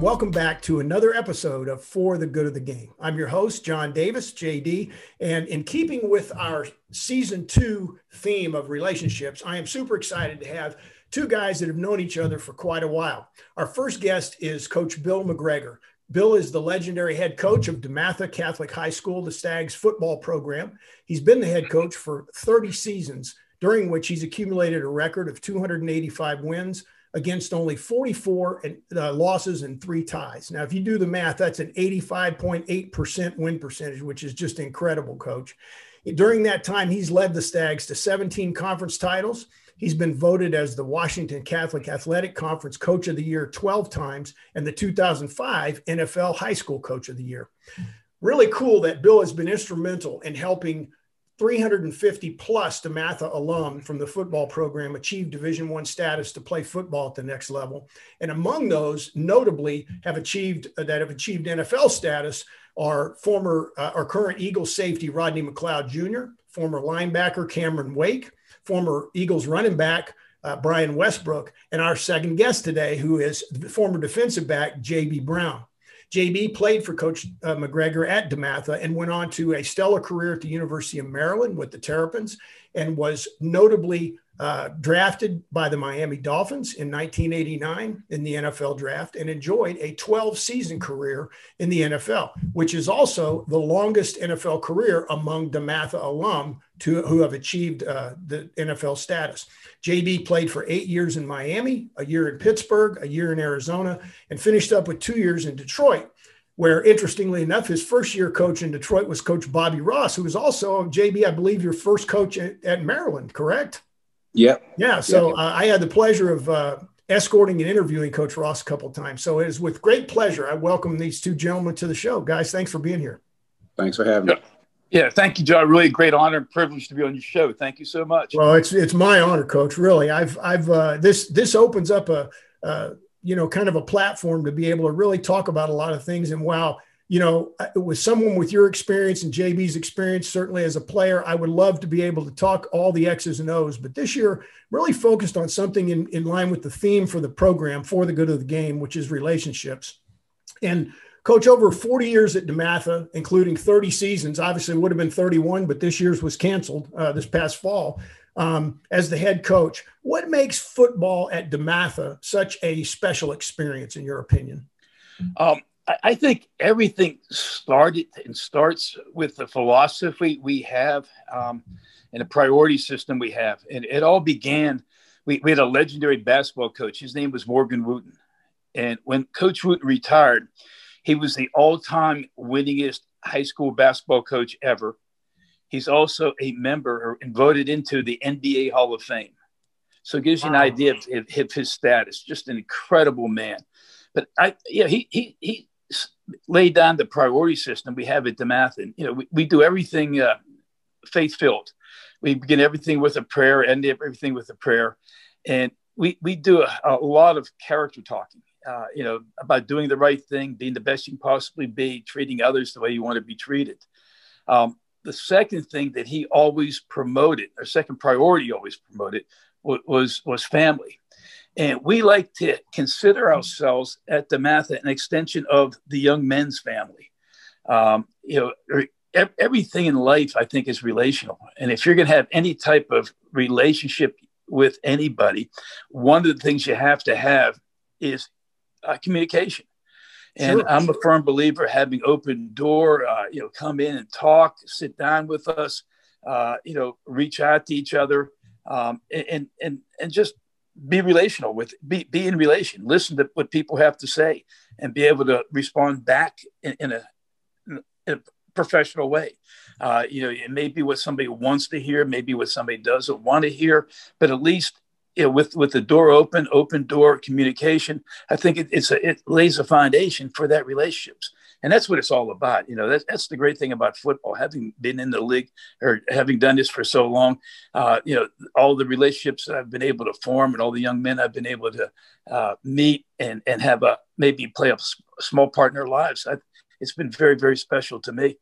Welcome back to another episode of For the Good of the Game. I'm your host, John Davis, JD. And in keeping with our season two theme of relationships, I am super excited to have two guys that have known each other for quite a while. Our first guest is Coach Bill McGregor. Bill is the legendary head coach of DeMatha Catholic High School, the Stags football program. He's been the head coach for 30 seasons, during which he's accumulated a record of 285 wins, against only 44 uh, losses and three ties. Now, if you do the math, that's an 85.8% win percentage, which is just incredible, coach. During that time, he's led the Stags to 17 conference titles. He's been voted as the Washington Catholic Athletic Conference Coach of the Year 12 times and the 2005 NFL High School Coach of the Year. Really cool that Bill has been instrumental in helping 350 plus DeMatha alum from the football program achieved Division One status to play football at the next level, and among those, notably, have achieved uh, that have achieved NFL status are former uh, or current Eagles safety Rodney McLeod Jr., former linebacker Cameron Wake, former Eagles running back uh, Brian Westbrook, and our second guest today, who is former defensive back JB Brown. JB played for Coach uh, McGregor at DeMatha and went on to a stellar career at the University of Maryland with the Terrapins and was notably uh, drafted by the Miami Dolphins in 1989 in the NFL draft and enjoyed a 12 season career in the NFL, which is also the longest NFL career among DeMatha alum to, who have achieved uh, the NFL status. JB played for eight years in Miami, a year in Pittsburgh, a year in Arizona, and finished up with two years in Detroit where interestingly enough, his first year coach in Detroit was Coach Bobby Ross, who was also JB, I believe, your first coach at, at Maryland, correct? Yeah. Yeah. So Uh, I had the pleasure of uh, escorting and interviewing Coach Ross a couple times. So it is with great pleasure I welcome these two gentlemen to the show. Guys, thanks for being here. Thanks for having me. Yeah, thank you, John. Really great honor and privilege to be on your show. Thank you so much. Well, it's it's my honor, Coach. Really, I've I've uh, this this opens up a uh, you know kind of a platform to be able to really talk about a lot of things. And while you know, with someone with your experience and JB's experience, certainly as a player, I would love to be able to talk all the X's and O's. But this year, really focused on something in, in line with the theme for the program, for the good of the game, which is relationships. And coach, over 40 years at DeMatha, including 30 seasons, obviously would have been 31, but this year's was canceled uh, this past fall. Um, as the head coach, what makes football at DeMatha such a special experience, in your opinion? Um, I think everything started and starts with the philosophy we have um, and the priority system we have. And it all began, we, we had a legendary basketball coach. His name was Morgan Wootten. And when Coach Wootten retired, he was the all time winningest high school basketball coach ever. He's also a member and voted into the NBA Hall of Fame. So it gives you an idea of, of, his status. Just an incredible man. But I, yeah, he, he, he laid down the priority system we have at DeMatha. And, you know, we, we do everything uh, faith filled. We begin everything with a prayer, end everything with a prayer. And we, we do a, a lot of character talking, uh, you know, about doing the right thing, being the best you can possibly be, treating others the way you want to be treated. Um, the second thing that he always promoted, or second priority always promoted, was, was, was family. And we like to consider ourselves at the DeMatha an extension of the young men's family. Um, you know, er, everything in life, I think, is relational. And if you're going to have any type of relationship with anybody, one of the things you have to have is uh, communication. And sure. I'm a firm believer having open door, uh, you know, come in and talk, sit down with us, uh, you know, reach out to each other, um, and and and just be relational with be, be in relation listen to what people have to say and be able to respond back in, in, a, in a, professional way. Uh, you know it may be what somebody wants to hear maybe what somebody doesn't want to hear but at least you know, with with the door open open door communication i think it, it's a, it lays a foundation for that relationships and that's what it's all about. You know, that's, that's the great thing about football. Having been in the league or having done this for so long, uh, you know, all the relationships I've been able to form and all the young men I've been able to uh, meet and and have a maybe play a small part in their lives. I, it's been very very special to me.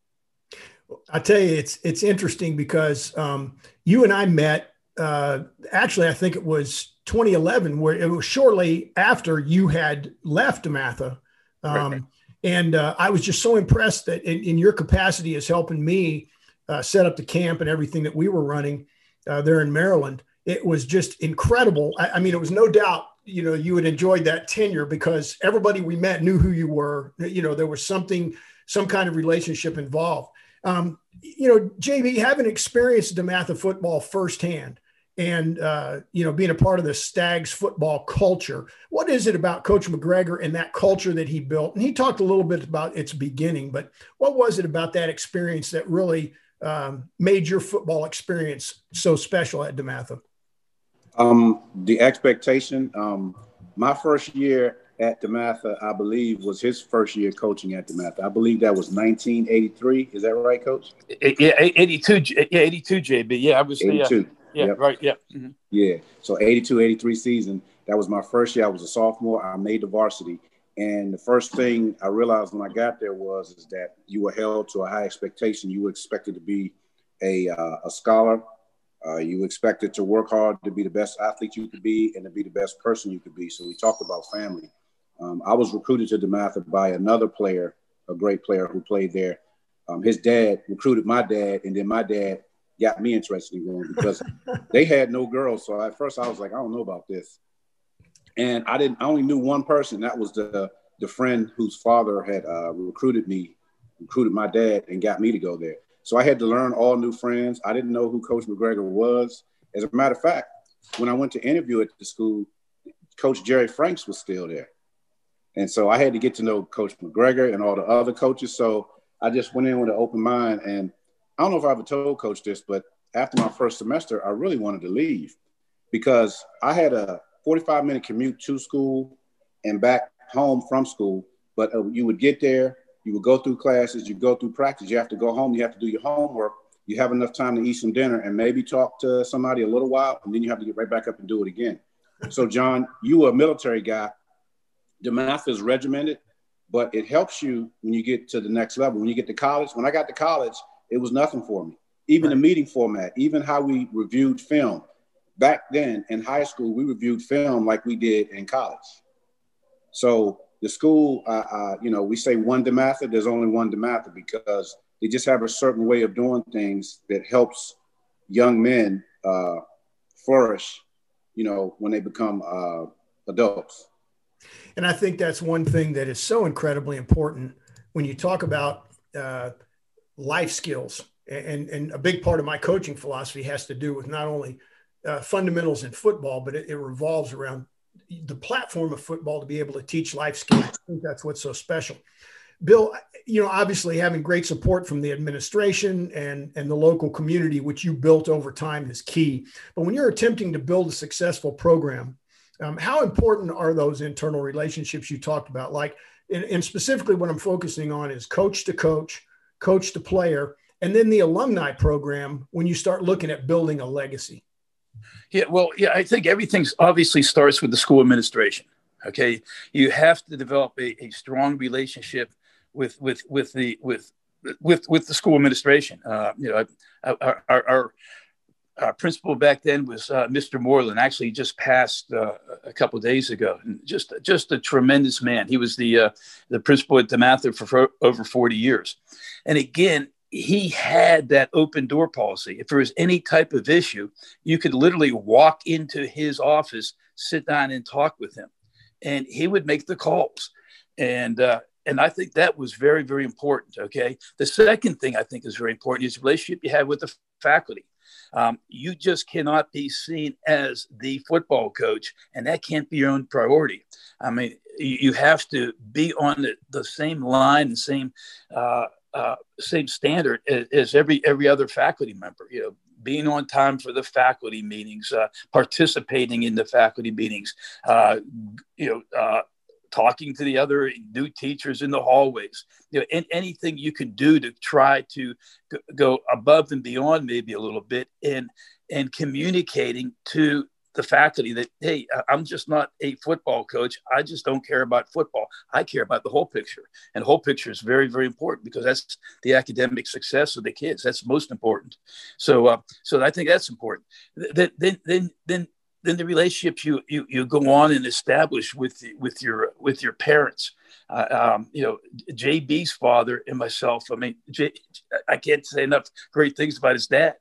I tell you, it's it's interesting because um, you and I met. Uh, actually, I think it was 2011, where it was shortly after you had left DeMatha. Um, right. And uh, I was just so impressed that in, in your capacity as helping me uh, set up the camp and everything that we were running uh, there in Maryland, it was just incredible. I, I mean, it was no doubt you know you had enjoyed that tenure because everybody we met knew who you were you know there was something some kind of relationship involved um, you know jb having experienced DeMatha football firsthand and uh, you know being a part of the stags football culture what is it about coach mcgregor and that culture that he built and he talked a little bit about its beginning but what was it about that experience that really um, made your football experience so special at dematha um, the expectation, um, my first year at DeMatha, I believe, was his first year coaching at DeMatha. I believe that was 1983. Is that right, Coach? Yeah, 82. Yeah, 82, JB. Yeah, I was 82. Yeah, yeah yep. right. Yeah. Mm-hmm. Yeah. So 82, 83 season. That was my first year. I was a sophomore. I made the varsity. And the first thing I realized when I got there was is that you were held to a high expectation. You were expected to be a, uh, a scholar, uh, you expected to work hard to be the best athlete you could be and to be the best person you could be. So we talked about family. Um, I was recruited to DeMatha by another player, a great player who played there. Um, his dad recruited my dad, and then my dad got me interested in going because they had no girls. So at first I was like, I don't know about this. And I didn't. I only knew one person. That was the the friend whose father had uh, recruited me, recruited my dad, and got me to go there. So I had to learn all new friends. I didn't know who Coach McGregor was. As a matter of fact, when I went to interview at the school, Coach Jerry Franks was still there. And so I had to get to know Coach McGregor and all the other coaches. So I just went in with an open mind. And I don't know if I ever told Coach this, but after my first semester, I really wanted to leave because I had a 45 minute commute to school and back home from school. But uh, you would get there, you would go through classes, you go through practice, you have to go home, you have to do your homework, you have enough time to eat some dinner and maybe talk to somebody a little while, and then you have to get right back up and do it again. So, John, you were a military guy. DeMatha is regimented, but it helps you when you get to the next level. When you get to college, when I got to college, it was nothing for me. Even right. the meeting format, even how we reviewed film. Back then in high school, we reviewed film like we did in college. So the school, uh, uh, you know, we say one DeMatha, there's only one DeMatha because they just have a certain way of doing things that helps young men uh, flourish, you know, when they become uh, adults. And I think that's one thing that is so incredibly important when you talk about uh, life skills. And, and a big part of my coaching philosophy has to do with not only uh, fundamentals in football, but it, it revolves around the platform of football to be able to teach life skills. I think that's what's so special. Bill, you know, obviously having great support from the administration and, and the local community, which you built over time, is key. But when you're attempting to build a successful program, um, how important are those internal relationships you talked about? Like, and, and specifically, what I'm focusing on is coach to coach, coach to player, and then the alumni program when you start looking at building a legacy. Yeah, well, yeah, I think everything obviously starts with the school administration. Okay, you have to develop a, a strong relationship with with with the with with with the school administration. Uh, you know, our, our, our principal back then was uh, Mr. Moylan. Actually, just passed uh, a couple days ago. And just just a tremendous man. He was the uh, the principal at DeMatha for, for over forty years. And again, he had that open door policy. If there was any type of issue, you could literally walk into his office, sit down, and talk with him, and he would make the calls. And uh, and I think that was very very important. Okay, the second thing I think is very important is the relationship you have with the faculty. Um, you just cannot be seen as the football coach, and that can't be your own priority. I mean, you, have to be on the, the same line, the same uh, uh, same standard as, as, every every other faculty member. You know, being on time for the faculty meetings, uh, participating in the faculty meetings, uh, you know, uh, talking to the other new teachers in the hallways. You know, and anything you can do to try to go above and beyond maybe a little bit in and communicating to the faculty that hey i'm just not a football coach. I just don't care about football. I care about the whole picture. And whole picture is very very important because that's the academic success of the kids. That's most important. So uh, so i think that's important. Then then then then then the relationships you you you go on and establish with with your with your parents. Uh, um, you know, JB's father and myself. I mean, J, I can't say enough great things about his dad.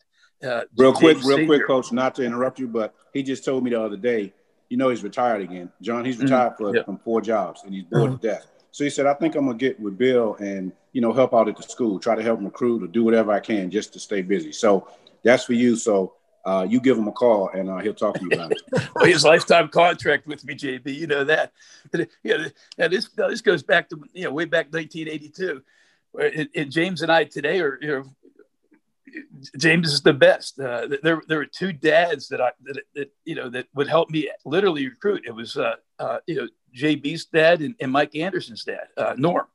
Uh, real quick, real quick, coach. Not to interrupt you, but he just told me the other day. You know, he's retired again. John, he's mm-hmm. retired mm-hmm. for, yeah. from four jobs, and he's bored mm-hmm. to death. So he said, I think I'm gonna get with Bill and you know help out at the school, try to help him recruit or do whatever I can just to stay busy. So that's for you. So uh, you give him a call and uh, he'll talk to you about it. well, his lifetime contract with me, JB, you know that. But, you know, now this this goes back to you know way back 1982. And, James and I today are you know James is the best. Uh, there, there were two dads that I, that, that, you know, that would help me literally recruit. It was, uh, uh, you know, JB's dad and, and Mike Anderson's dad, uh, Norm,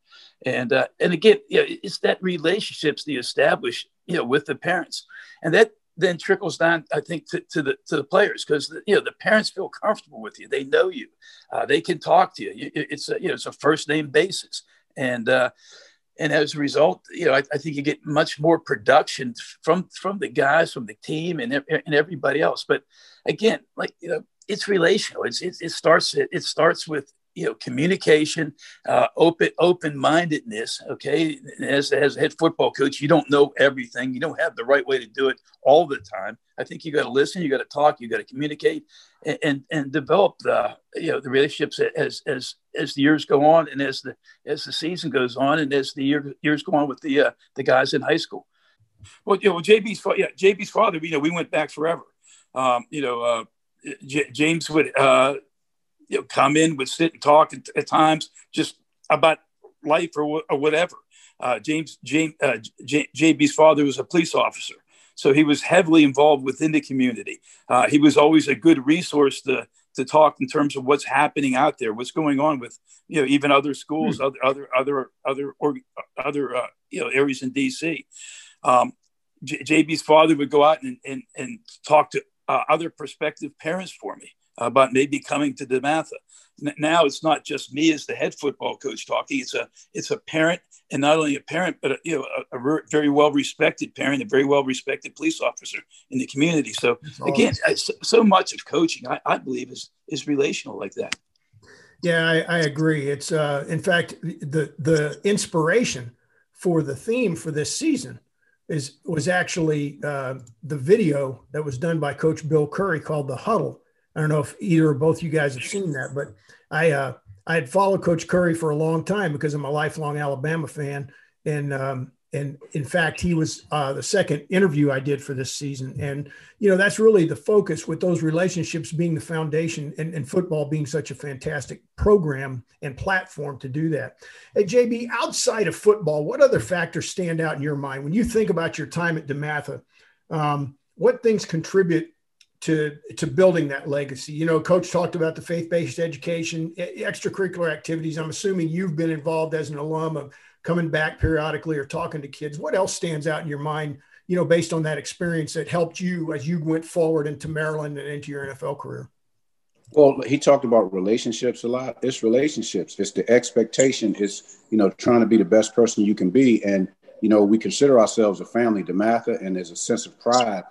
and uh, and again, you know, it's that relationships you establish, you know, with the parents, and that then trickles down, I think, to, to the to the players because you know the parents feel comfortable with you. They know you. Uh, they can talk to you. It's a, you know it's a first name basis, and uh, and as a result, you know I, I, think you get much more production from from the guys, from the team, and and everybody else. But again, like you know, it's relational. It's it, it starts it, it starts with you know communication uh, open open-mindedness okay? As, as a head football coach you don't know everything. You don't have the right way to do it all the time. I think you got to listen you got to talk you got to communicate and, and, and develop the you know the relationships as as as the years go on and as the as the season goes on and as the year, years go on with the uh, the guys in high school. Well you know jb's yeah jb's father you know we went back forever. Um, you know uh, J- james would uh, you know, come in, would sit and talk at, at times just about life or, or whatever. Uh, James, James uh, J, JB's father was a police officer, so he was heavily involved within the community. Uh, he was always a good resource to to talk in terms of what's happening out there, what's going on with you know even other schools, hmm. other other other other or, other uh, you know areas in DC. Um, J, JB's father would go out and and, and talk to uh, other prospective parents for me about maybe coming to DeMatha. Now it's not just me as the head football coach talking. It's a it's a parent, and not only a parent, but a, you know a, a very well respected parent, a very well respected police officer in the community. So again, so, so, much of coaching, I, I, believe, is is relational like that. Yeah, I, I agree. It's uh, in fact the the inspiration for the theme for this season is was actually uh, the video that was done by Coach Bill Curry called the Huddle I don't know if either or both you guys have seen that, but I uh, I had followed Coach Curry for a long time because I'm a lifelong Alabama fan, and um, and in fact he was uh, the second interview I did for this season, and you know that's really the focus with those relationships being the foundation, and, and football being such a fantastic program and platform to do that. Hey JB, outside of football, what other factors stand out in your mind when you think about your time at DeMatha? Um, what things contribute to to building that legacy. You know, coach talked about the faith-based education, extracurricular activities. I'm assuming you've been involved as an alum of coming back periodically or talking to kids. What else stands out in your mind, you know, based on that experience that helped you as you went forward into Maryland and into your NFL career? Well, he talked about relationships a lot. It's relationships. It's the expectation. It's, you know, trying to be the best person you can be. And, you know, we consider ourselves a family, DeMatha, and there's a sense of pride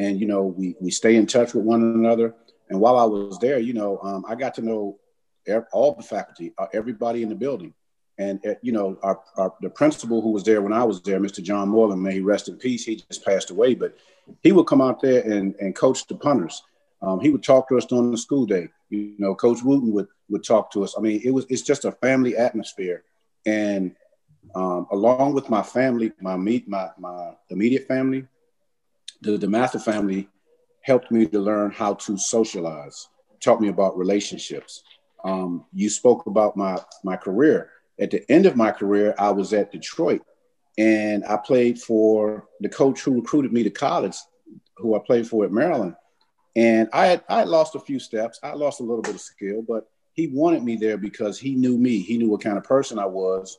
and you know we we stay in touch with one another. And while I was there, you know, um, I got to know all the faculty, uh, everybody in the building, and uh, you know, our, our, the principal who was there when I was there, Mr. John Moylan, may he rest in peace. He just passed away, but he would come out there and and coach the punters. Um, he would talk to us during the school day. You know, Coach Wootten would would talk to us. I mean, it was it's just a family atmosphere, and um, along with my family, my meet my my immediate family, the, DeMatha family helped me to learn how to socialize, taught me about relationships. Um, you spoke about my, my career. At the end of my career, I was at Detroit and I played for the coach who recruited me to college, who I played for at Maryland. And I had, I had lost a few steps. I lost a little bit of skill, but he wanted me there because he knew me. He knew what kind of person I was.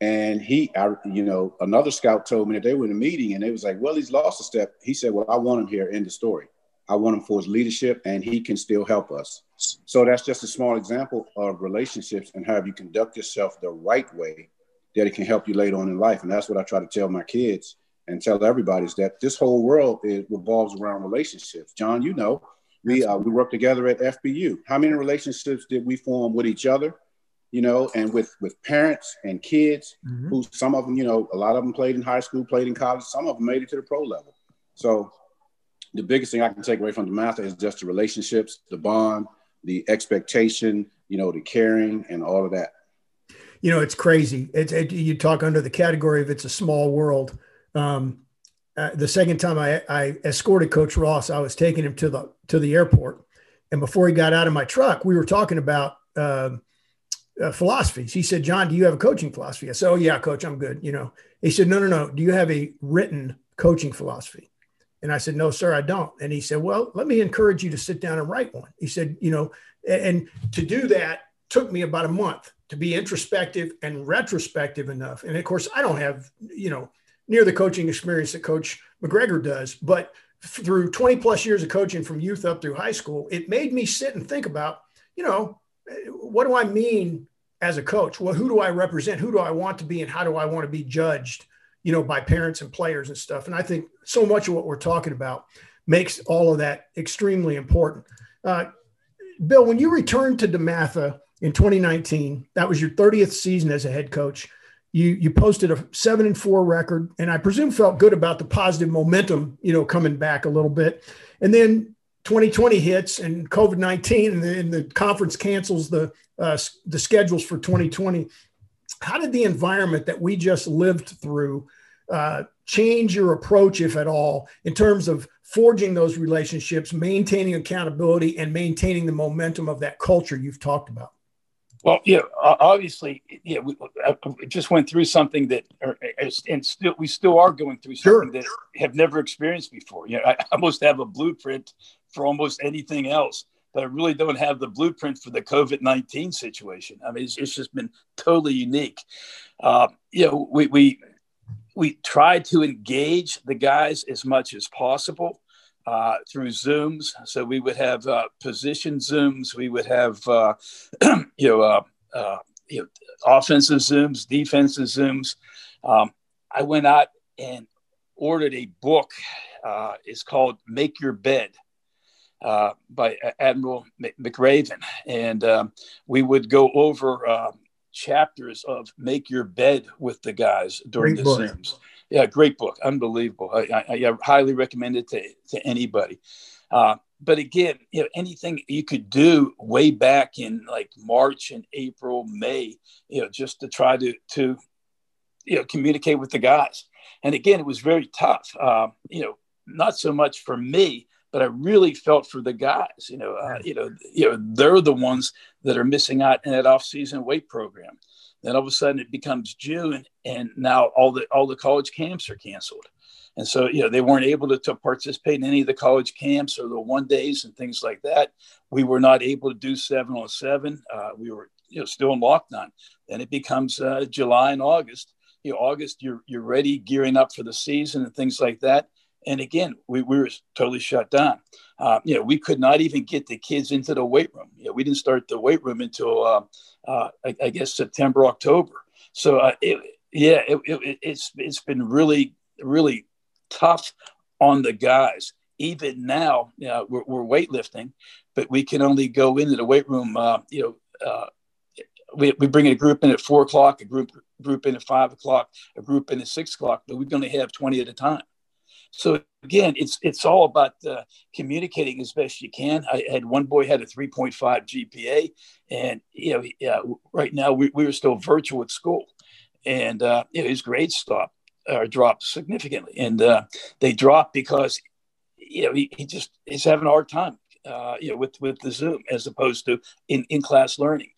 And he, I, you know, another scout told me that they were in a meeting and they was like, well, he's lost a step. He said, well, I want him here in the story. I want him for his leadership and he can still help us. So that's just a small example of relationships and how you conduct yourself the right way that it can help you later on in life. And that's what I try to tell my kids and tell everybody is that this whole world is, revolves around relationships. John, you know, We uh, we work together at FBU. How many relationships did we form with each other? You know, and with with parents and kids, mm-hmm. who some of them, you know, a lot of them played in high school, played in college. Some of them made it to the pro level. So, the biggest thing I can take away from DeMatha is just the relationships, the bond, the expectation, you know, the caring, and all of that. You know, it's crazy. It's it, you talk under the category of it's a small world. Um, uh, the second time I, I escorted Coach Ross, I was taking him to the to the airport, and before he got out of my truck, we were talking about uh, uh, philosophies. He said, "John, do you have a coaching philosophy?" I said, "Oh yeah, Coach, I'm good." You know, he said, "No, no, no. Do you have a written coaching philosophy?" And I said, "No, sir, I don't." And he said, "Well, let me encourage you to sit down and write one." He said, "You know, and, and to do that took me about a month to be introspective and retrospective enough. And of course, I don't have you know." near the coaching experience that Coach McGregor does, but through 20 plus years of coaching from youth up through high school, it made me sit and think about, you know, what do I mean as a coach? Well, who do I represent? Who do I want to be, and how do I want to be judged? You know, by parents and players and stuff. And I think so much of what we're talking about makes all of that extremely important. Uh, Bill, when you returned to DeMatha in 2019, that was your 30th season as a head coach you you posted a seven and four record, and I presume felt good about the positive momentum, you know, coming back a little bit. And then 2020 hits, and COVID 19, and, and the, conference cancels the uh, the schedules for 2020. How did the environment that we just lived through uh, change your approach, if at all, in terms of forging those relationships, maintaining accountability, and maintaining the momentum of that culture you've talked about? Well, yeah, obviously, yeah, we, uh, just went through something that, and still, we still are going through something sure. that have never experienced before. You know, I almost have a blueprint for almost anything else, but I really don't have the blueprint for the COVID nineteen situation. I mean, it's, it's, just been totally unique. Uh, you know, we we we tried to engage the guys as much as possible uh, through Zooms. So we would have uh, position Zooms. We would have uh, you know uh, uh, you know offensive Zooms, defensive Zooms. Um, I went out and ordered a book. Uh, it's called "Make Your Bed." By Admiral McRaven, and um, we would go over chapters of "Make Your Bed" with the guys during Great the book. Zooms. Yeah, great book, unbelievable. I, I, I highly recommend it to, to anybody. Uh, but again, you know, anything you could do way back in like March and April, May, you know, just to try to to you know communicate with the guys. And again, it was very tough. Uh, you know, not so much for me, but I really felt for the guys. You know, uh, you know, you know, they're the ones that are missing out in that off-season weight program. Then all of a sudden it becomes June, and now all the all the college camps are canceled, and so you know they weren't able to, to participate in any of the college camps or the one days and things like that. We were not able to do seven on seven. Uh, we were you know still in lockdown. Then it becomes uh, July and August. You know, August you're you're ready, gearing up for the season and things like that. And again, we, we were totally shut down. Uh, you know, we could not even get the kids into the weight room. You know, we didn't start the weight room until uh, uh, I, I, guess September, October. So uh, it, yeah, it, it, it's it's been really really tough on the guys. Even now, you know, we're, we're weightlifting, but we can only go into the weight room. Uh, you know, uh, we, we bring a group in at four o'clock, a group group in at five o'clock, a group in at six o'clock, but we are going to have twenty at a time. So again, it's it's all about uh, communicating as best you can. I had one boy had a 3.5 GPA, and you know, uh, right now we, we were still virtual at school, and uh, you know, his grades stopped or dropped significantly, and uh, they dropped because you know he, he just is having a hard time, uh, you know, with with the Zoom as opposed to in in class learning.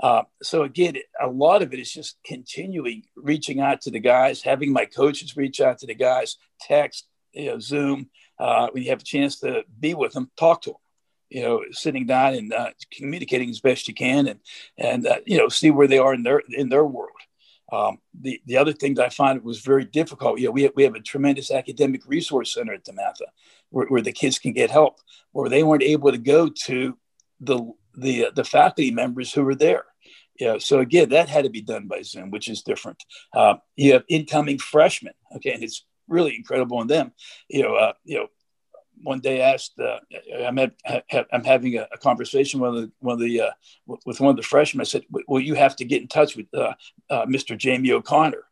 Uh, so again, a lot of it is just continually reaching out to the guys, having my coaches reach out to the guys, text, you know, Zoom, uh, when you have a chance to be with them, talk to them, you know, sitting down and uh, communicating as best you can, and and uh, you know, see where they are in their in their world. Um, the the other thing that I find was very difficult. You know, we have, we have a tremendous academic resource center at DeMatha, where, where the kids can get help, where they weren't able to go to the the the faculty members who were there. Yeah, so again, that had to be done by Zoom, which is different. Uh, you have incoming freshmen, okay, and it's really incredible in them. You know, uh, you know, one day asked, uh, I'm, I'm having a, a, conversation with the, one of the uh, with one of the freshmen. I said, "Well, you have to get in touch with uh, uh, Mr. Jamie O'Connor."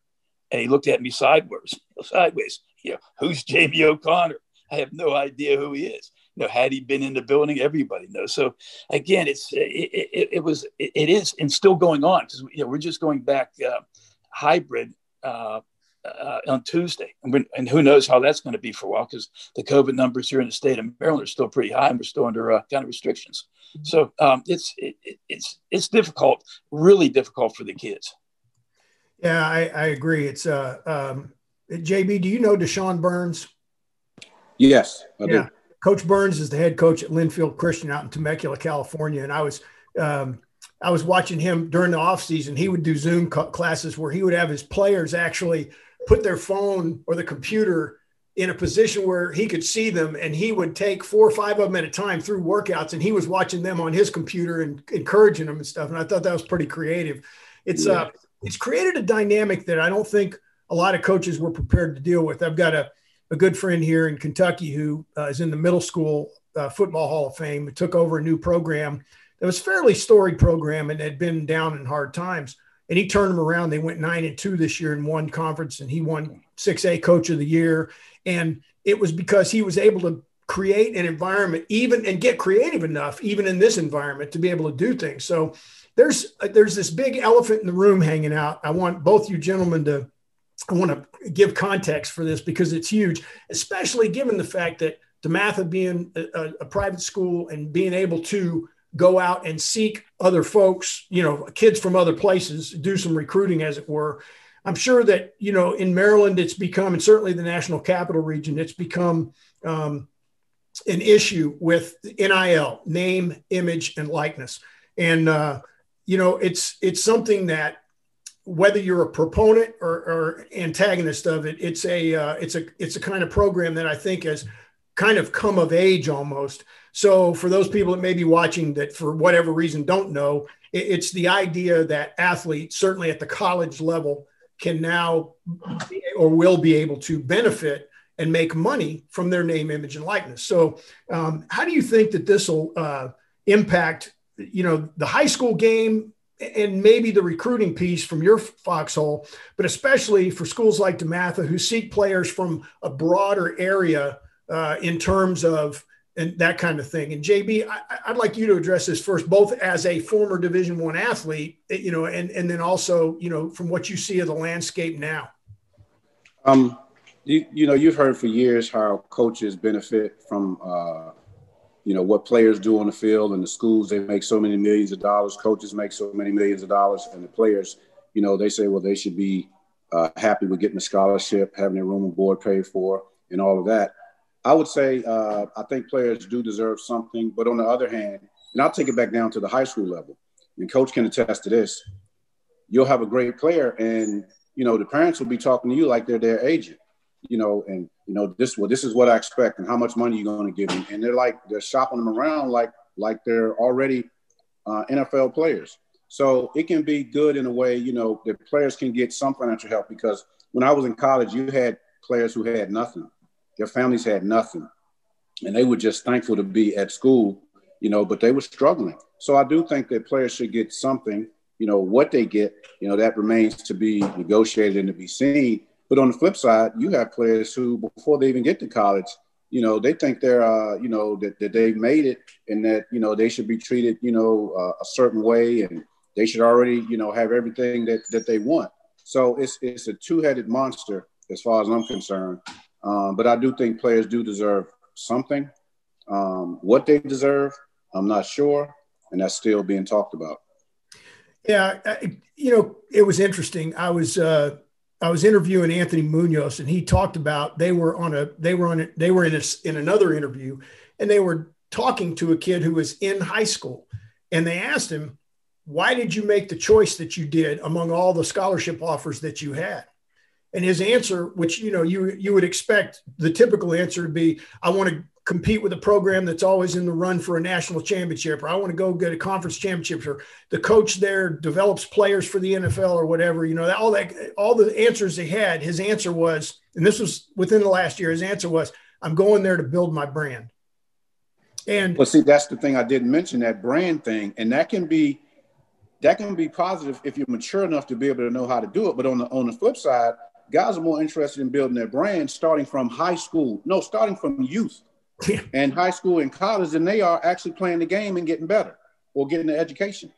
And he looked at me sideways. Sideways. You know, who's Jamie O'Connor? I have no idea who he is. You know, had he been in the building, everybody knows. So again, it's it, it, it was it, it is and still going on because you know we're just going back uh, hybrid uh, on Tuesday, and, and, who knows how that's going to be for a while because the COVID numbers here in the state of Maryland are still pretty high, and we're still under uh, kind of restrictions. So um, it's it, it's it's difficult, really difficult for the kids. Yeah, I, I agree. It's uh, um, JB. Do you know Deshaun Burns? Yes, I yeah. do. Coach Burns is the head coach at Linfield Christian out in Temecula, California, and I was um, I was watching him during the off season. He would do Zoom classes where he would have his players actually put their phone or the computer in a position where he could see them and he would take four or five of them at a time through workouts and he was watching them on his computer and encouraging them and stuff and i thought that was pretty creative. It's yeah. uh it's created a dynamic that i don't think a lot of coaches were prepared to deal with. I've got a, a good friend here in kentucky who uh, is in the middle school uh, football hall of fame took over a new program that was fairly storied program and had been down in hard times and he turned them around. They went nine and two this year in one conference, and he won 6A Coach of the Year. And it was because he was able to create an environment, even and get creative enough, even in this environment, to be able to do things. So there's there's this big elephant in the room hanging out. I want both you gentlemen to I want to give context for this because it's huge, especially given the fact that DeMatha being a, a private school and being able to go out and seek other folks, you know, kids from other places, do some recruiting, as it were. I'm sure that, you know, in Maryland, it's become, and certainly the national capital region, it's become um, an issue with NIL, name, image, and likeness. And, uh, you know, it's, it's something that whether you're a proponent or, or antagonist of it, it's a, uh, it's a, it's a kind of program that I think has kind of come of age almost so, for those people that may be watching that for whatever reason don't know, it's the idea that athletes, certainly at the college level, can now or will be able to benefit and make money from their name, image, and likeness. So, um, how do you think that this will uh, impact, you know, the high school game and maybe the recruiting piece from your foxhole, but especially for schools like DeMatha who seek players from a broader area uh, in terms of and that kind of thing. And JB, I, would like you to address this first, both as a former Division One athlete, eh, you know, and and then also, you know, from what you see of the landscape now. Um, you, you know, you've heard for years how coaches benefit from, uh, you know, what players do on the field and the schools. They make so many millions of dollars. Coaches make so many millions of dollars, and the players, you know, they say, well, they should be uh, happy with getting a scholarship, having their room and board paid for, and all of that. I would say uh, I think players do deserve something, but on the other hand, and I'll take it back down to the high school level. And coach can attest to this. You'll have a great player, and you know the parents will be talking to you like they're their agent. You know, and you know this. Well, this is what I expect, and how much money you're going to give me. And they're like they're shopping them around like like they're already uh, NFL players. So it can be good in a way, you know, that players can get some financial help because when I was in college, you had players who had nothing their families had nothing. And they were just thankful to be at school, you know, but they were struggling. So I do think that players should get something, you know, what they get, you know, that remains to be negotiated and to be seen. But on the flip side, you have players who, before they even get to college, you know, they think they're, uh, you know, that, that they've made it and that, you know, they should be treated, you know, uh, a certain way and they should already, you know, have everything that, that they want. So it's, it's a two-headed monster as far as I'm concerned. Um, but I do think players do deserve something. Um, what they deserve, I'm not sure, and that's still being talked about. Yeah, I, you know, it was interesting. I was uh, I was interviewing Anthony Munoz, and he talked about they were on a they were on a, they were in a, in another interview, and they were talking to a kid who was in high school, and they asked him, "Why did you make the choice that you did among all the scholarship offers that you had?" And his answer, which you know you you would expect the typical answer to be, I want to compete with a program that's always in the run for a national championship, or I want to go get a conference championship, or the coach there develops players for the NFL or whatever. You know, all that all the answers they had, his answer was, and this was within the last year, his answer was, I'm going there to build my brand. And well, see, that's the thing I didn't mention that brand thing, and that can be that can be positive if you're mature enough to be able to know how to do it. But on the on the flip side, guys are more interested in building their brand starting from high school. No, starting from youth and high school and college, than they are actually playing the game and getting better or getting the education.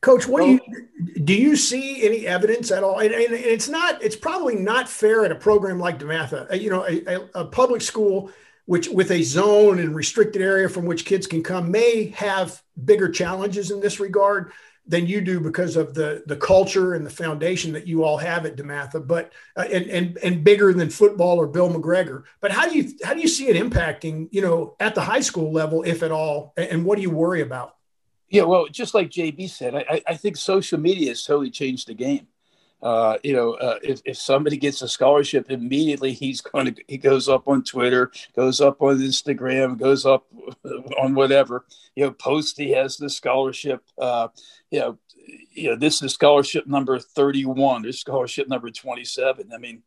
Coach, what do you do? You see any evidence at all? And, and, it's not. It's probably not fair at a program like DeMatha. Uh, you know, a, a, public school which, with a zone and restricted area from which kids can come, may have bigger challenges in this regard than you do because of the the culture and the foundation that you all have at DeMatha, but uh, and and and bigger than football or Bill McGregor. But how do you how do you see it impacting you know at the high school level, if at all, and what do you worry about? Yeah, well, just like JB said, I, I think social media has totally changed the game. Uh, you know, uh, if, if somebody gets a scholarship, immediately he's going to he goes up on Twitter, goes up on Instagram, goes up on whatever. You know, post he has the scholarship. Uh, you know, you know, this is scholarship number thirty-one. This scholarship number twenty-seven. I mean,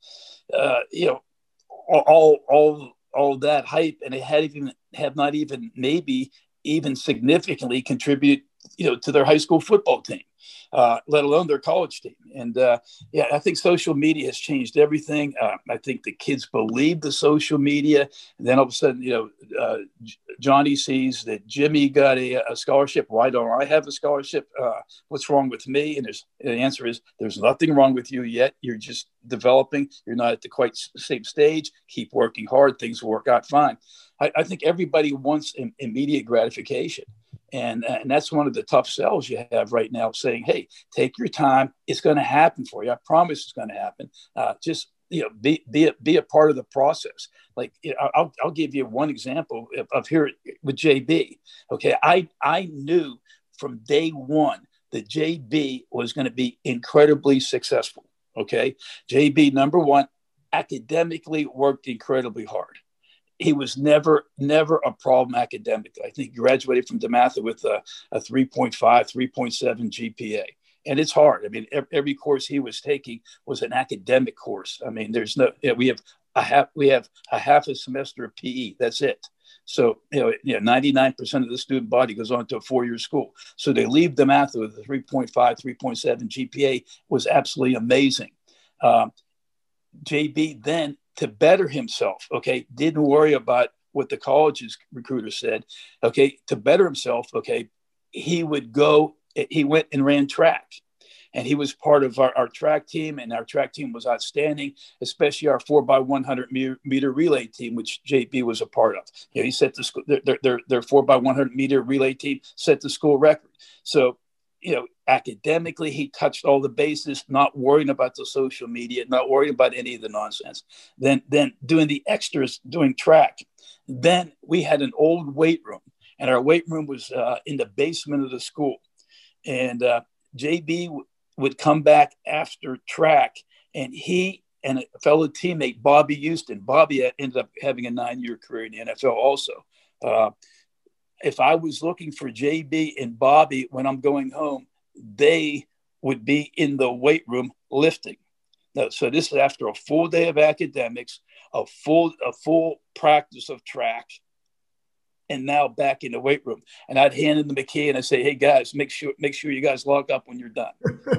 uh, you know, all all all that hype, and it had even have not even maybe even significantly contribute, you know, to their high school football team uh, let alone their college team. And uh, yeah, I think social media has changed everything. Uh, I think the kids believe the social media, and then all of a sudden, you know, uh, Johnny sees that Jimmy got a, a, scholarship. Why don't I have a scholarship? Uh, what's wrong with me? And, and the answer is there's nothing wrong with you yet. You're just developing. You're not at the quite same stage. Keep working hard. Things will work out fine. I, I think everybody wants immediate gratification. And, and that's one of the tough sells you have right now saying, hey, take your time. It's going to happen for you. I promise it's going to happen. Uh, just you know, be, be, a, be a part of the process. Like, I'll, I'll give you one example of, of here with JB. Okay. I, I knew from day one that JB was going to be incredibly successful. Okay. JB, number one, academically worked incredibly hard he was never never a problem academically. I think he graduated from DeMatha with a, a 3.5, 3.7 GPA. And it's hard. I mean, every course he was taking was an academic course. I mean, there's no, we have a half, we have a half a semester of PE. That's it. So, you know, you know 99% of the student body goes on to a four-year school. So they leave DeMatha with a 3.5, 3.7 GPA was absolutely amazing. Um, JB then to better himself. Okay, didn't worry about what the college's recruiter said. Okay, to better himself. Okay, he would go. He went and ran track, and he was part of our, our track team. And our track team was outstanding, especially our four by one hundred meter, relay team, which JB was a part of. You know, he set the school. Their, their, their four by one hundred meter relay team set the school record. So you know, academically, he touched all the bases, not worrying about the social media, not worrying about any of the nonsense. Then, then doing the extras, doing track. Then we had an old weight room, and our weight room was uh, in the basement of the school. And uh, JB w- would come back after track, and he and a fellow teammate, Bobby Houston. Bobby ended up having a nine-year career in the NFL also. Uh, if I was looking for JB and Bobby when I'm going home, they would be in the weight room lifting. No, so this is after a full day of academics, a full a full practice of track, and now back in the weight room. And I'd hand in the McKay and I say, "Hey guys, make sure make sure you guys lock up when you're done."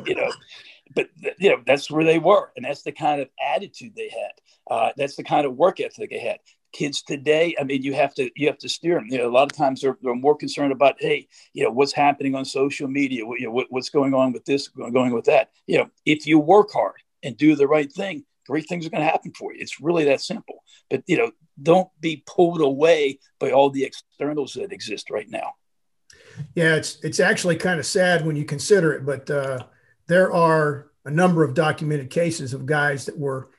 you know, but you know that's where they were, and that's the kind of attitude they had. Uh, that's the kind of work ethic they had kids today i mean you have to you have to steer them you know a lot of times they're, they're more concerned about hey you know what's happening on social media what, you know, what, what's going on with this going with that. You know if you work hard and do the right thing great things are going to happen for you. It's really that simple. But you know don't be pulled away by all the externals that exist right now. Yeah it's it's actually kind of sad when you consider it but uh, there are a number of documented cases of guys that were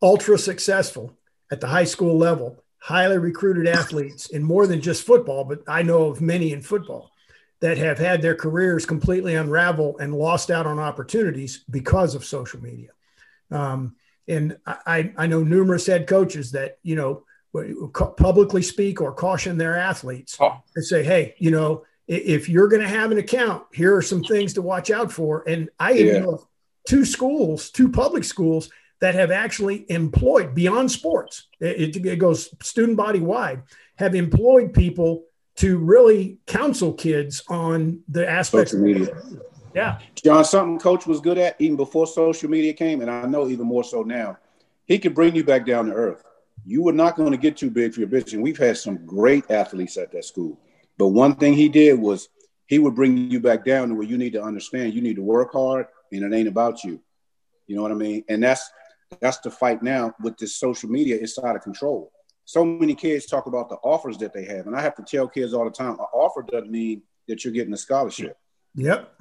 ultra successful at the high school level highly recruited athletes in more than just football, but I know of many in football that have had their careers completely unravel and lost out on opportunities because of social media. Um, and I, I know numerous head coaches that, you know, publicly speak or caution their athletes oh. and say, hey, you know, if you're going to have an account, here are some things to watch out for. And I yeah. know two schools, two public schools that have actually employed beyond sports, it, it goes student body wide, have employed people to really counsel kids on the aspects social media. Yeah. John, something coach was good at even before social media came, and I know even more so now, he could bring you back down to earth. You were not going to get too big for your business. And we've had some great athletes at that school. But one thing he did was he would bring you back down to where you need to understand you need to work hard and it ain't about you. You know what I mean? And that's that's the fight now with this social media. It's out of control. So many kids talk about the offers that they have. And I have to tell kids all the time, an offer doesn't mean that you're getting a scholarship. Yep.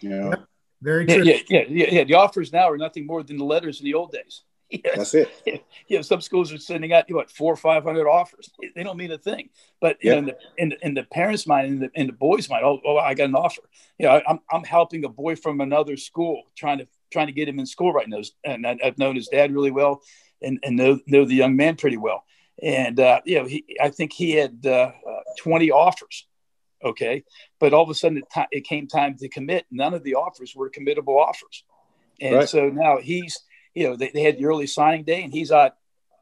You know? Yep. Very true. Yeah, yeah, yeah, yeah. The offers now are nothing more than the letters in the old days. That's it. You know, some schools are sending out you know, what four or five hundred offers. They don't mean a thing. But you know, in the, in the, in the parents' mind, in the in the boys' mind, oh, oh, I got an offer. You know, I'm I'm helping a boy from another school, trying to trying to get him in school right now. And I, have known his dad really well, and and know know the young man pretty well. And uh, you know, he I think he had uh, uh, 20 offers. Okay, but all of a sudden it, t- it came time to commit. None of the offers were committable offers, and right. so now he's you know, they, they had the early signing day and he's out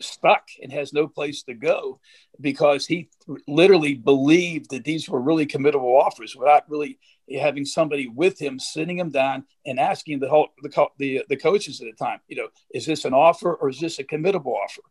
stuck and has no place to go because he literally believed that these were really committable offers without really having somebody with him sitting him down and asking the whole the, the, the coaches at the time you know is this an offer or is this a committable offer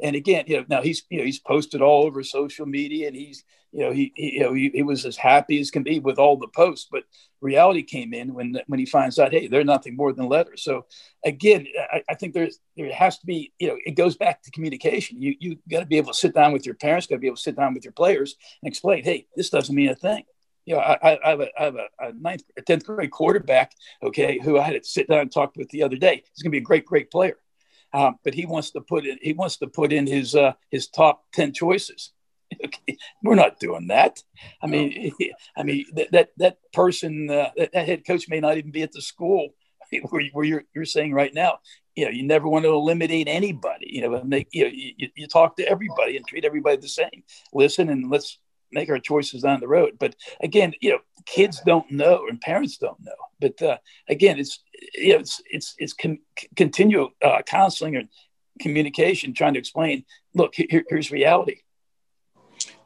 and again you know now he's you know he's posted all over social media and he's you know, he, he you know he, he, was as happy as can be with all the posts, but reality came in when when he finds out, hey, they're nothing more than letters. So again, I, I think there's there has to be, you know, it goes back to communication. You you got to be able to sit down with your parents, got to be able to sit down with your players and explain, hey, this doesn't mean a thing. You know, I, I have, a, I have a, a ninth, a tenth grade quarterback, okay, who I had to sit down and talk with the other day. He's going to be a great, great player. Um, but he wants to put in he wants to put in his uh, his top ten choices okay, we're not doing that. I mean, I mean that that, that person, uh, that, that, head coach may not even be at the school where, where you're you're saying right now. You know, you never want to eliminate anybody. You know, make you know, you, you talk to everybody and treat everybody the same. Listen and let's make our choices down the road. But again, you know, kids don't know and parents don't know. But uh, again, it's you know, it's it's it's con- continual uh, counseling and communication, trying to explain. Look, here, here's reality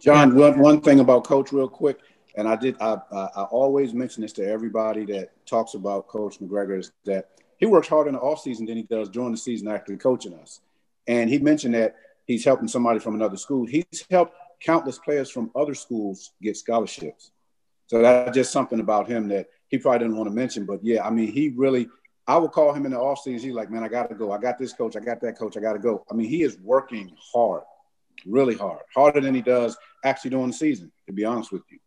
John, one, one thing about Coach, real quick, and I did, I, I, I always mention this to everybody that talks about Coach McGregor is that he works harder in the offseason than he does during the season actually coaching us. And he mentioned that he's helping somebody from another school. He's helped countless players from other schools get scholarships. So that's just something about him that he probably didn't want to mention. But yeah, I mean, he really, I would call him in the offseason. He's like, man, I got to go. I got this coach. I got that coach. I got to go. I mean, he is working hard really hard, harder than he does actually during the season, to be honest with you.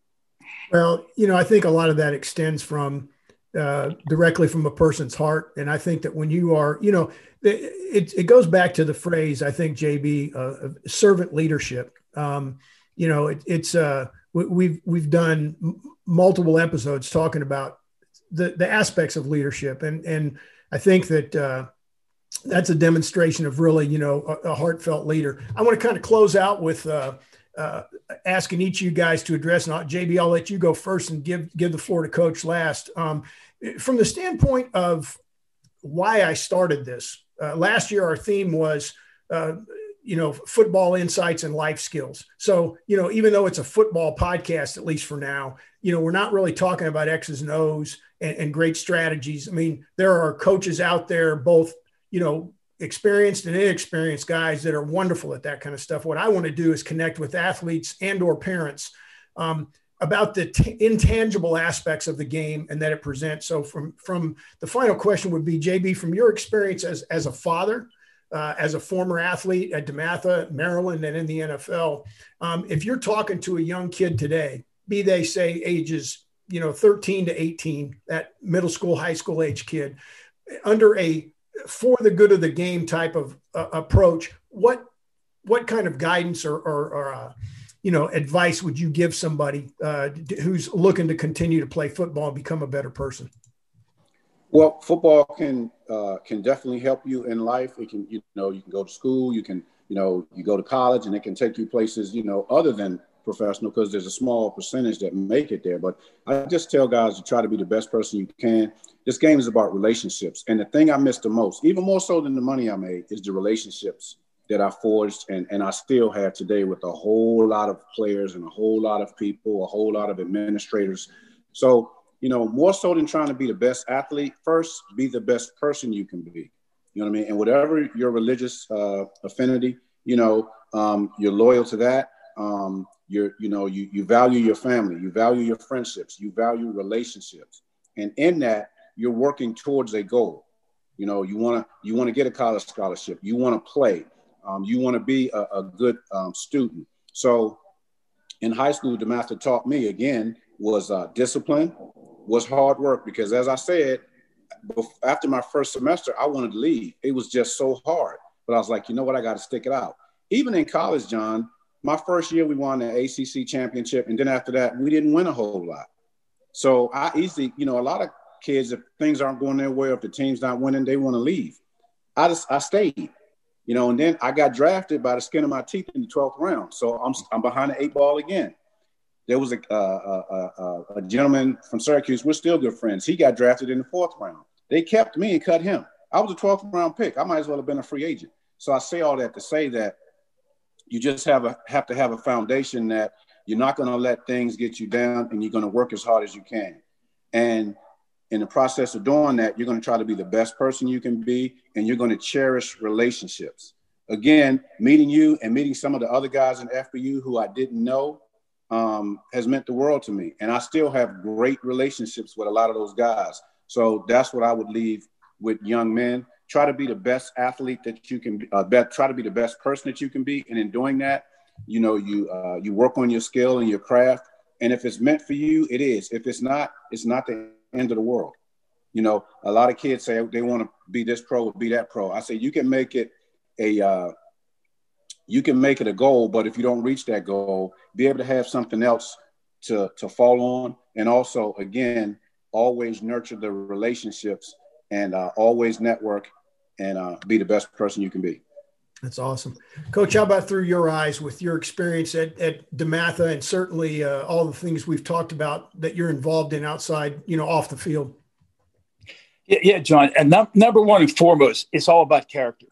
Well, you know, I think a lot of that extends from uh, directly from a person's heart. And I think that when you are, you know, it, it goes back to the phrase, I think, JB, uh, servant leadership. Um, you know, it, it's, uh, we, have we've done m- multiple episodes talking about the, the aspects of leadership. And, and I think that, uh, that's a demonstration of really, you know, a, a heartfelt leader. I want to kind of close out with uh, uh, asking each of you guys to address. Not JB, I'll let you go first and give give the floor to Coach last. Um, from the standpoint of why I started this, uh, last year our theme was. Uh, you know, football insights and life skills. So, you know, even though it's a football podcast, at least for now, you know, we're not really talking about X's and O's and, and great strategies. I mean, there are coaches out there, both you know, experienced and inexperienced guys that are wonderful at that kind of stuff. What I want to do is connect with athletes and or parents um, about the t- intangible aspects of the game and that it presents. So from from the final question would be JB from your experience as as a father, uh, as a former athlete at DeMatha, Maryland, and in the NFL, um, if you're talking to a young kid today, be they say ages you know 13 to 18, that middle school, high school age kid, under a for the good of the game type of uh, approach, what what kind of guidance or, or, or uh, you know advice would you give somebody uh, who's looking to continue to play football and become a better person? Well, football can uh, can definitely help you in life. It can you know you can go to school, you can you know you go to college, and it can take you places you know other than professional because there's a small percentage that make it there. But I just tell guys to try to be the best person you can. This game is about relationships. And the thing I miss the most, even more so than the money I made, is the relationships that I forged and, and I still have today with a whole lot of players and a whole lot of people, a whole lot of administrators. So, you know, more so than trying to be the best athlete, first be the best person you can be. You know what I mean? And whatever your religious uh, affinity, you know, um, you're loyal to that. Um, you're, you know, you, you value your family, you value your friendships, you value relationships. And in that, you're working towards a goal. You know, you want to you want to get a college scholarship. You want to play. Um, you want to be a, a good um, student. So, in high school, DeMatha taught me again was uh, discipline, was hard work. Because as I said, after my first semester, I wanted to leave. It was just so hard. But I was like, you know what? I got to stick it out. Even in college, John, my first year we won the ACC championship, and then after that, we didn't win a whole lot. So I easily, you know, a lot of kids, if things aren't going their way, if the team's not winning, they want to leave. I just I stayed, you know, and then I got drafted by the skin of my teeth in the 12th round. So I'm I'm behind the eight ball again. There was a, uh, a, a gentleman from Syracuse. We're still good friends. He got drafted in the fourth round. They kept me and cut him. I was a 12th round pick. I might as well have been a free agent. So I say all that to say that you just have a have to have a foundation that you're not going to let things get you down and you're going to work as hard as you can. And in the process of doing that, you're going to try to be the best person you can be and you're going to cherish relationships. Again, meeting you and meeting some of the other guys in FBU who I didn't know um, has meant the world to me. And I still have great relationships with a lot of those guys. So that's what I would leave with young men. Try to be the best athlete that you can uh, try to be the best person that you can be. And in doing that, you know, you, uh, you work on your skill and your craft. And if it's meant for you, it is. If it's not, it's not the end of the world. You know, a lot of kids say they want to be this pro or be that pro. I say you can make it a uh, you can make it a goal, but if you don't reach that goal, be able to have something else to to fall on, and also again, always nurture the relationships and uh, always network and uh, be the best person you can be. That's awesome. Coach, how about through your eyes with your experience at, at DeMatha and certainly uh, all the things we've talked about that you're involved in outside, you know, off the field? Yeah, yeah John. And num- number one and foremost, it's all about character.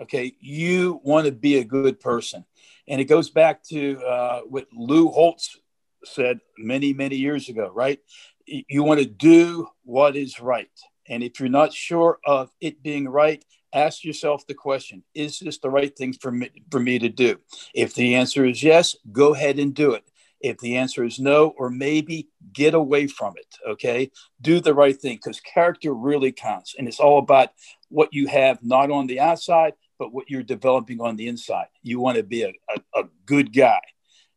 Okay. You want to be a good person. And it goes back to uh, what Lou Holtz said many, many years ago, right? You want to do what is right. And if you're not sure of it being right, ask yourself the question is this the right thing for me, for me to do if the answer is yes go ahead and do it if the answer is no or maybe get away from it okay do the right thing because character really counts and it's all about what you have not on the outside but what you're developing on the inside you want to be a, a, a good guy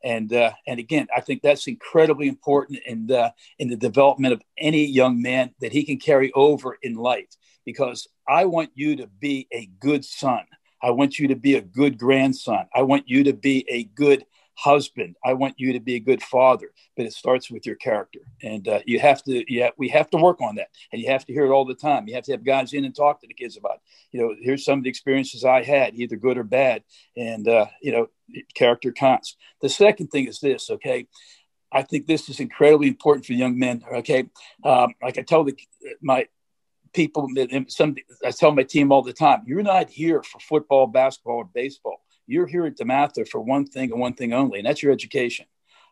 and uh, and again, I think that's incredibly important in the in the development of any young man that he can carry over in life because I want you to be a good son. I want you to be a good grandson. I want you to be a good husband. I want you to be a good father. But it starts with your character, and uh, you have to. Yeah, we have to work on that, and you have to hear it all the time. You have to have guys in and talk to the kids about. You know, here's some of the experiences I had, either good or bad, and uh, you know, character counts. The second thing is this. Okay, I think this is incredibly important for young men. Okay, um, like I tell the, my people some I tell my team all the time, you're not here for football, basketball, or baseball. You're here at DeMatha for one thing and one thing only, and that's your education.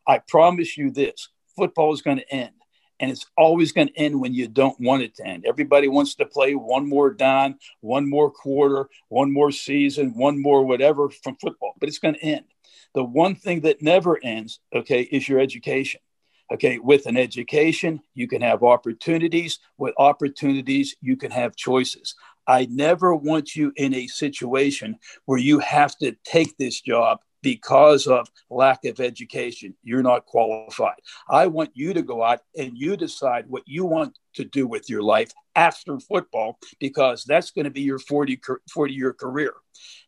I promise you this: football is going to end, and it's always going to end when you don't want it to end. Everybody wants to play one more down, one more quarter, one more season, one more whatever from football, but it's going to end. The one thing that never ends, okay, is your education. Okay, with an education, you can have opportunities. With opportunities, you can have choices. I never want you in a situation where you have to take this job because of lack of education. You're not qualified. I want you to go out and you decide what you want to do with your life after football because that's going to be your 40, 40 year career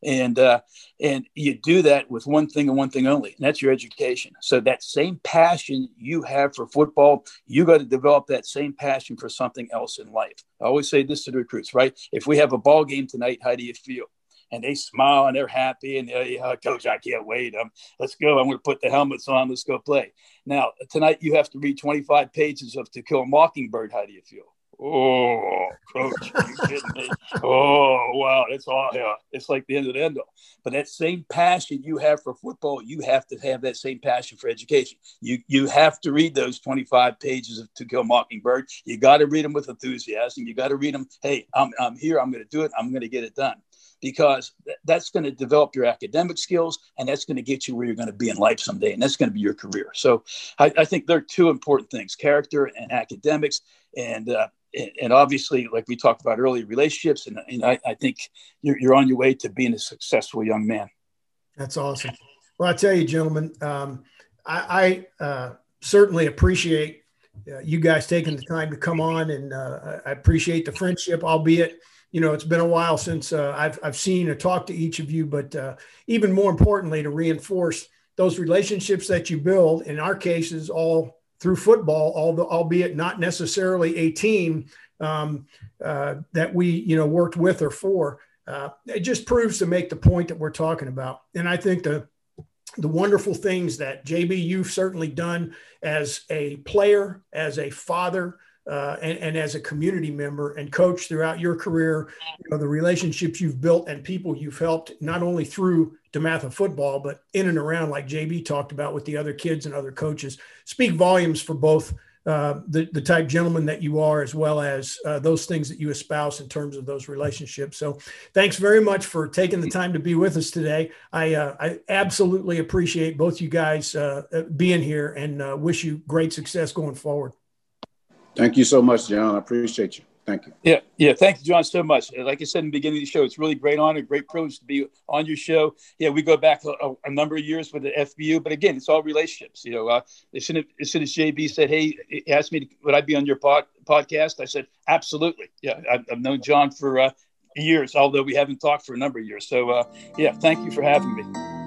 and uh, and you do that with one thing and one thing only and that's your education so that same passion you have for football you got to develop that same passion for something else in life i always say this to the recruits right if we have a ball game tonight how do you feel and they smile and they're happy and they, oh, coach, I can't wait. Um, let's go. I'm going to put the helmets on. Let's go play. Now tonight you have to read 25 pages of To Kill a Mockingbird. How do you feel? Oh, coach, are you kidding me? Oh, wow, it's all yeah, it's like the end of the end all. But that same passion you have for football, you have to have that same passion for education. You you have to read those 25 pages of To Kill a Mockingbird. You got to read them with enthusiasm. You got to read them. Hey, I'm I'm here. I'm going to do it. I'm going to get it done because th- that's going to develop your academic skills and that's going to get you where you're going to be in life someday and that's going to be your career so i, I think there are two important things character and academics and uh, and obviously, like we talked about earlier, relationships. And, and I, I, think you're, you're, on your way to being a successful young man. That's awesome. Well, I tell you, gentlemen, um, I, I uh, certainly appreciate uh, you guys taking the time to come on, and uh, I appreciate the friendship, albeit. You know, it's been a while since uh, I've, I've seen or talked to each of you, but uh, even more importantly, to reinforce those relationships that you build, in our cases, all through football, although, albeit not necessarily a team um, uh, that we you know worked with or for. Uh, it just proves to make the point that we're talking about. And I think the the wonderful things that JB you've certainly done as a player, as a father, uh, and, and, as a community member and coach throughout your career, you know, the relationships you've built and people you've helped, not only through DeMatha football, but in and around, like JB talked about with the other kids and other coaches, speak volumes for both uh, the, the type gentleman that you are, as well as uh, those things that you espouse in terms of those relationships. So, thanks very much for taking the time to be with us today. I, uh, I absolutely appreciate both you guys uh, being here and uh, wish you great success going forward. Thank you so much, John. I appreciate you. Thank you. Yeah, yeah. Thank you, John, so much. Like I said in the beginning of the show, it's really great honor, great privilege to be on your show. Yeah, we go back a, a number of years with the FBU, but again, it's all relationships. You know, uh, as, soon as, as, soon as JB said, "Hey," he asked me, to, "Would I be on your pod, podcast?" I said, "Absolutely." Yeah, I've, I've known John for uh, years, although we haven't talked for a number of years. So, uh, yeah, thank you for having me.